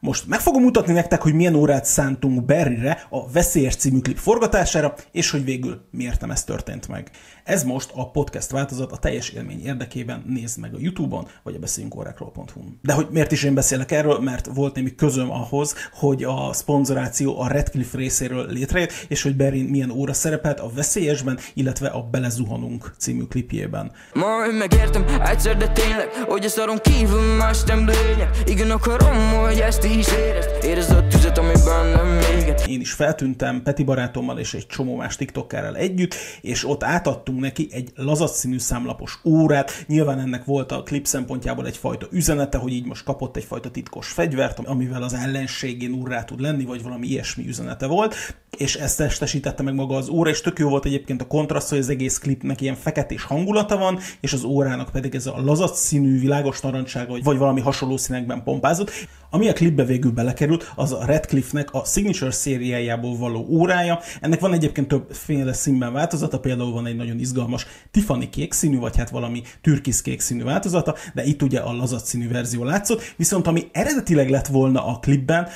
Most meg fogom mutatni nektek, hogy milyen órát szántunk Berryre a Veszélyes című klip forgatására, és hogy végül miért nem ez történt meg. Ez most a podcast változat a teljes élmény érdekében nézd meg a Youtube-on, vagy a beszéljünkórákról.hu. De hogy miért is én beszélek erről? Mert volt némi közöm ahhoz, hogy a szponzoráció a Redcliffe részéről létrejött, és hogy Berry milyen óra szerepelt a Veszélyesben, illetve a Belezuhanunk című klipjében. Ma én megértem egyszer, de tényleg, hogy a szaron kívül más nem lényeg. Igen, akarom, hogy ezt is érezd, érezd a tüzet, ami bennem éget. Én is feltűntem Peti barátommal és egy csomó más TikTokerrel együtt, és ott átadtunk neki egy lazac színű számlapos órát. Nyilván ennek volt a klip szempontjából egyfajta üzenete, hogy így most kapott egyfajta titkos fegyvert, amivel az ellenségén urrá tud lenni, vagy valami ilyesmi üzenete volt, és ezt testesítette meg maga az óra, és tök jó volt egyébként a kontraszt, hogy az egész klipnek ilyen feketés hangulata van, és az órának pedig ez a lazac színű, világos narancsága, vagy valami hasonló színekben pompázott. Ami a klipbe végül belekerült, az a Redcliffe-nek a Signature szériájából való órája. Ennek van egyébként többféle színben változata, például van egy nagyon izgalmas Tiffany kék színű, vagy hát valami türkisz kék színű változata, de itt ugye a lazac színű verzió látszott, viszont ami eredetileg lett volna a klipben,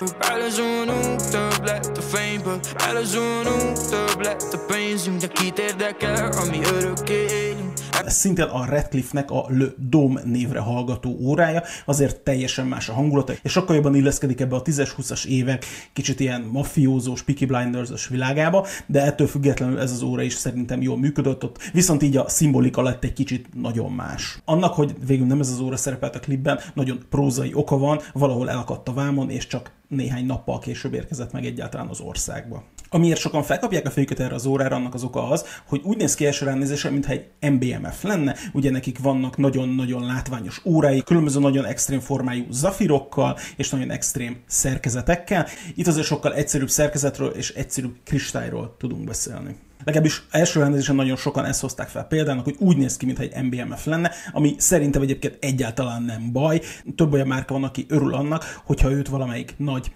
Belezsúnunk, több lett a pénzünk De kit érdekel, ami örökké ez szintén a Redcliffe-nek a Le Dome névre hallgató órája, azért teljesen más a hangulata, és sokkal jobban illeszkedik ebbe a 10-20-as évek kicsit ilyen mafiózós, Peaky Blinders-os világába, de ettől függetlenül ez az óra is szerintem jól működött ott, viszont így a szimbolika lett egy kicsit nagyon más. Annak, hogy végül nem ez az óra szerepelt a klipben, nagyon prózai oka van, valahol elakadt a vámon, és csak néhány nappal később érkezett meg egyáltalán az országba. Amiért sokan felkapják a fejüket erre az órára, annak az oka az, hogy úgy néz ki első ránézésre, mintha egy MBMF lenne. Ugye nekik vannak nagyon-nagyon látványos órái, különböző nagyon extrém formájú zafirokkal és nagyon extrém szerkezetekkel. Itt azért sokkal egyszerűbb szerkezetről és egyszerűbb kristályról tudunk beszélni. Legalábbis első rendezésen nagyon sokan ezt hozták fel példának, hogy úgy néz ki, mintha egy MBMF lenne, ami szerintem egyébként egyáltalán nem baj. Több olyan márka van, aki örül annak, hogyha őt valamelyik nagy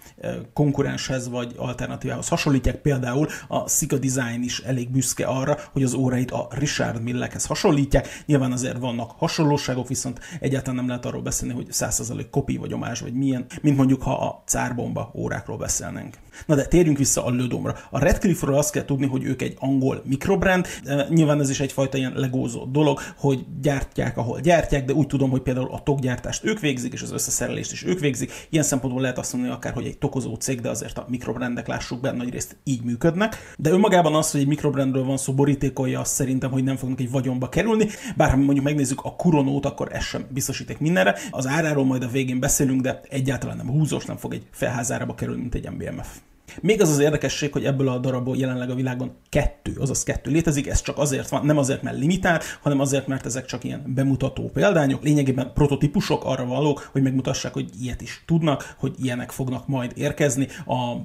konkurenshez vagy alternatívához hasonlítják. Például a Sika Design is elég büszke arra, hogy az óráit a Richard Millekhez hasonlítják. Nyilván azért vannak hasonlóságok, viszont egyáltalán nem lehet arról beszélni, hogy 100% kopi vagy omás vagy milyen, mint mondjuk ha a cárbomba órákról beszélnénk. Na de térjünk vissza a Lödomra. A Redcliffe-ről azt kell tudni, hogy ők egy angol mikrobrand. Nyilván ez is egyfajta ilyen legózó dolog, hogy gyártják, ahol gyártják, de úgy tudom, hogy például a tokgyártást ők végzik, és az összeszerelést is ők végzik. Ilyen szempontból lehet azt mondani, akár, hogy egy tokozó cég, de azért a mikrobrandek lássuk be, nagy részt így működnek. De önmagában az, hogy egy mikrobrandről van szó, borítékolja azt szerintem, hogy nem fognak egy vagyonba kerülni. Bár ha mondjuk megnézzük a Kuronót, akkor ez sem biztosíték mindenre. Az áráról majd a végén beszélünk, de egyáltalán nem húzós, nem fog egy felházárába kerülni, mint egy MBMF. Még az az érdekesség, hogy ebből a darabból jelenleg a világon kettő, azaz kettő létezik, ez csak azért van, nem azért, mert limitált, hanem azért, mert ezek csak ilyen bemutató példányok, lényegében prototípusok arra valók, hogy megmutassák, hogy ilyet is tudnak, hogy ilyenek fognak majd érkezni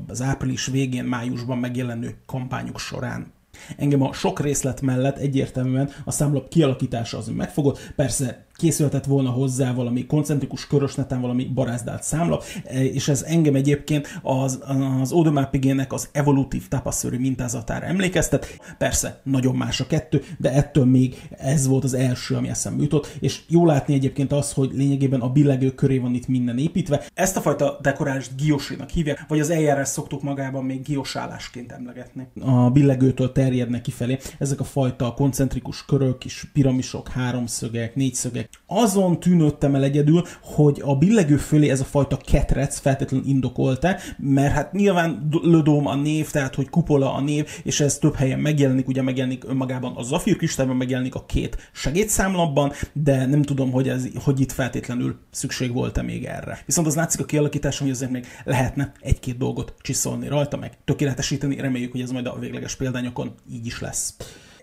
az április végén, májusban megjelenő kampányuk során. Engem a sok részlet mellett egyértelműen a számlap kialakítása az megfogott. Persze készülhetett volna hozzá valami koncentrikus körös neten valami barázdált számlap, és ez engem egyébként az, az Odomapigének az evolutív tapaszörű mintázatára emlékeztet. Persze, nagyon más a kettő, de ettől még ez volt az első, ami eszembe jutott, és jó látni egyébként az, hogy lényegében a billegő köré van itt minden építve. Ezt a fajta dekorálást giosinak hívják, vagy az eljárás szoktuk magában még giosálásként emlegetni. A billegőtől terjednek kifelé ezek a fajta koncentrikus körök, és piramisok, háromszögek, négyszögek, azon tűnődtem el egyedül, hogy a billegő fölé ez a fajta ketrec feltétlenül indokolta, mert hát nyilván lödóm a név, tehát hogy kupola a név, és ez több helyen megjelenik, ugye megjelenik önmagában a Zafir kristályban, megjelenik a két segédszámlapban, de nem tudom, hogy, ez, hogy itt feltétlenül szükség volt-e még erre. Viszont az látszik a kialakításon, hogy azért még lehetne egy-két dolgot csiszolni rajta, meg tökéletesíteni, reméljük, hogy ez majd a végleges példányokon így is lesz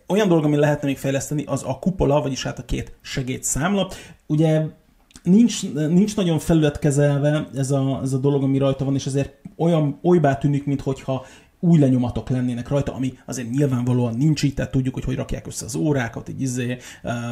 olyan dolog, ami lehetne még fejleszteni, az a kupola, vagyis hát a két segédszámla. Ugye nincs, nincs nagyon felületkezelve ez a, ez a dolog, ami rajta van, és ezért olyan olybá tűnik, mintha új lenyomatok lennének rajta, ami azért nyilvánvalóan nincs így, tehát tudjuk, hogy hogy rakják össze az órákat, egy izé,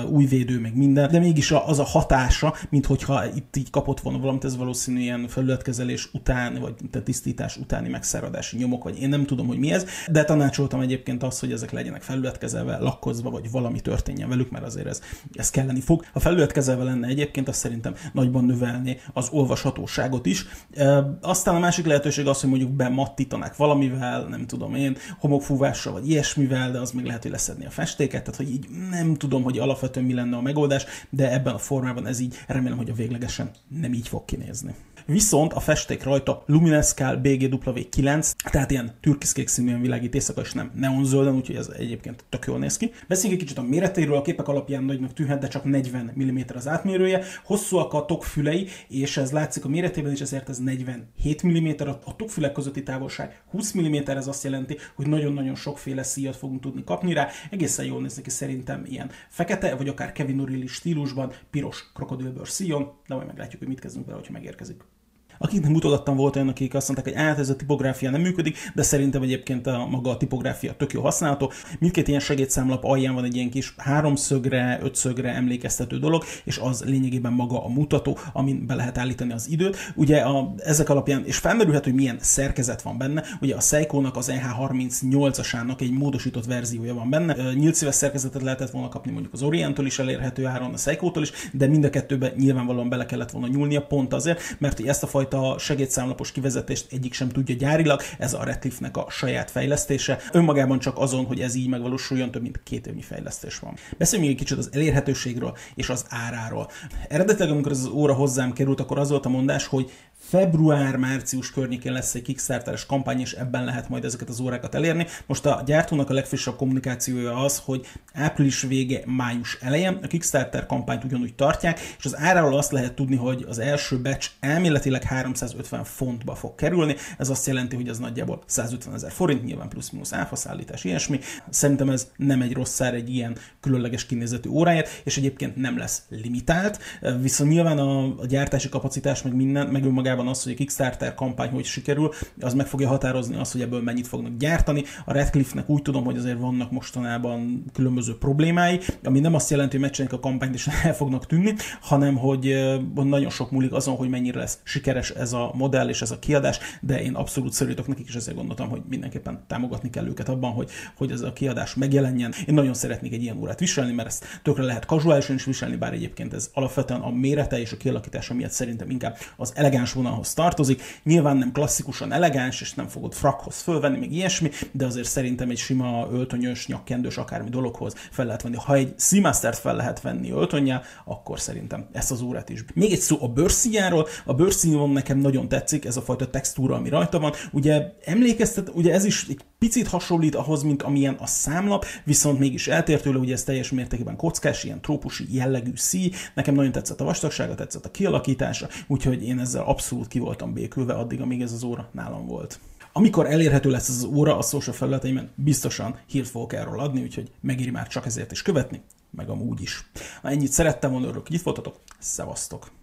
új védő, meg minden, de mégis az a hatása, mint hogyha itt így kapott volna valamit, ez valószínűleg ilyen felületkezelés után, vagy tisztítás utáni megszáradási nyomok, vagy én nem tudom, hogy mi ez, de tanácsoltam egyébként azt, hogy ezek legyenek felületkezelve, lakkozva, vagy valami történjen velük, mert azért ez, ez kelleni fog. Ha felületkezelve lenne egyébként, azt szerintem nagyban növelni az olvashatóságot is. Aztán a másik lehetőség az, hogy mondjuk bemattítanák valamivel, nem tudom én, homokfúvással, vagy ilyesmivel, de az még lehet, hogy leszedni a festéket, tehát hogy így nem tudom, hogy alapvetően mi lenne a megoldás, de ebben a formában ez így remélem, hogy a véglegesen nem így fog kinézni. Viszont a festék rajta Luminescal BGW9, tehát ilyen türkiszkék színűen világít és nem neonzölden, úgyhogy ez egyébként tök jól néz ki. Beszéljünk egy kicsit a méretéről, a képek alapján nagynak tűnhet, de csak 40 mm az átmérője. Hosszúak a tokfülei, és ez látszik a méretében is, ezért ez 47 mm, a tokfülek közötti távolság 20 mm, ez azt jelenti, hogy nagyon-nagyon sokféle szíjat fogunk tudni kapni rá. Egészen jól néz ki szerintem ilyen fekete, vagy akár Kevin O'Reilly stílusban, piros krokodilbőr szíjon, de majd meglátjuk, hogy mit kezdünk vele, hogyha megérkezik. Akiknek mutogattam, volt olyan, akik azt mondták, hogy át ez a tipográfia nem működik, de szerintem egyébként a maga a tipográfia tök jó használható. Mindkét ilyen segédszámlap alján van egy ilyen kis háromszögre, ötszögre emlékeztető dolog, és az lényegében maga a mutató, amin be lehet állítani az időt. Ugye a, ezek alapján, és felmerülhet, hogy milyen szerkezet van benne. Ugye a Seiko-nak az EH38-asának egy módosított verziója van benne. Nyílt szerkezetet lehetett volna kapni mondjuk az Orientől is elérhető áron, a Seiko-tól is, de mind a kettőbe nyilvánvalóan bele kellett volna nyúlnia pont azért, mert ezt a fajta fajta segédszámlapos kivezetést egyik sem tudja gyárilag, ez a Redcliffe-nek a saját fejlesztése. Önmagában csak azon, hogy ez így megvalósuljon, több mint két évnyi fejlesztés van. Beszéljünk egy kicsit az elérhetőségről és az áráról. Eredetileg, amikor ez az óra hozzám került, akkor az volt a mondás, hogy február-március környékén lesz egy Kickstarteres kampány, és ebben lehet majd ezeket az órákat elérni. Most a gyártónak a legfrissebb kommunikációja az, hogy április vége, május eleje a Kickstarter kampányt ugyanúgy tartják, és az áráról azt lehet tudni, hogy az első batch elméletileg 350 fontba fog kerülni. Ez azt jelenti, hogy ez nagyjából 150 ezer forint, nyilván plusz-minusz áfaszállítás, ilyesmi. Szerintem ez nem egy rossz szár egy ilyen különleges kinézetű óráért, és egyébként nem lesz limitált. Viszont nyilván a, a gyártási kapacitás, meg minden, meg önmagában önmagában az, hogy a Kickstarter kampány hogy sikerül, az meg fogja határozni azt, hogy ebből mennyit fognak gyártani. A Redcliffe-nek úgy tudom, hogy azért vannak mostanában különböző problémái, ami nem azt jelenti, hogy megcsinálják a kampányt és el fognak tűnni, hanem hogy nagyon sok múlik azon, hogy mennyire lesz sikeres ez a modell és ez a kiadás, de én abszolút szorítok nekik, és ezért gondoltam, hogy mindenképpen támogatni kell őket abban, hogy, hogy ez a kiadás megjelenjen. Én nagyon szeretnék egy ilyen órát viselni, mert ezt tökre lehet kazuálisan is viselni, bár egyébként ez alapvetően a mérete és a kialakítása miatt szerintem inkább az elegáns vonalhoz tartozik. Nyilván nem klasszikusan elegáns, és nem fogod frakhoz fölvenni, még ilyesmi, de azért szerintem egy sima öltönyös, nyakkendős akármi dologhoz fel lehet venni. Ha egy Seamaster-t fel lehet venni öltönnyel, akkor szerintem ezt az órát is. Még egy szó a bőrszíjáról. A bőrszíjon nekem nagyon tetszik, ez a fajta textúra, ami rajta van. Ugye emlékeztet, ugye ez is egy picit hasonlít ahhoz, mint amilyen a számlap, viszont mégis eltér tőle, ugye ez teljes mértékben kockás, ilyen trópusi jellegű szí. Nekem nagyon tetszett a vastagsága, tetszett a kialakítása, úgyhogy én ezzel abszolút ki voltam békülve addig, amíg ez az óra nálam volt. Amikor elérhető lesz az óra a social felületeimen, biztosan hírt fogok erről adni, úgyhogy megéri már csak ezért is követni, meg amúgy is. Ha ennyit szerettem volna, örülök, hogy itt voltatok, szevasztok!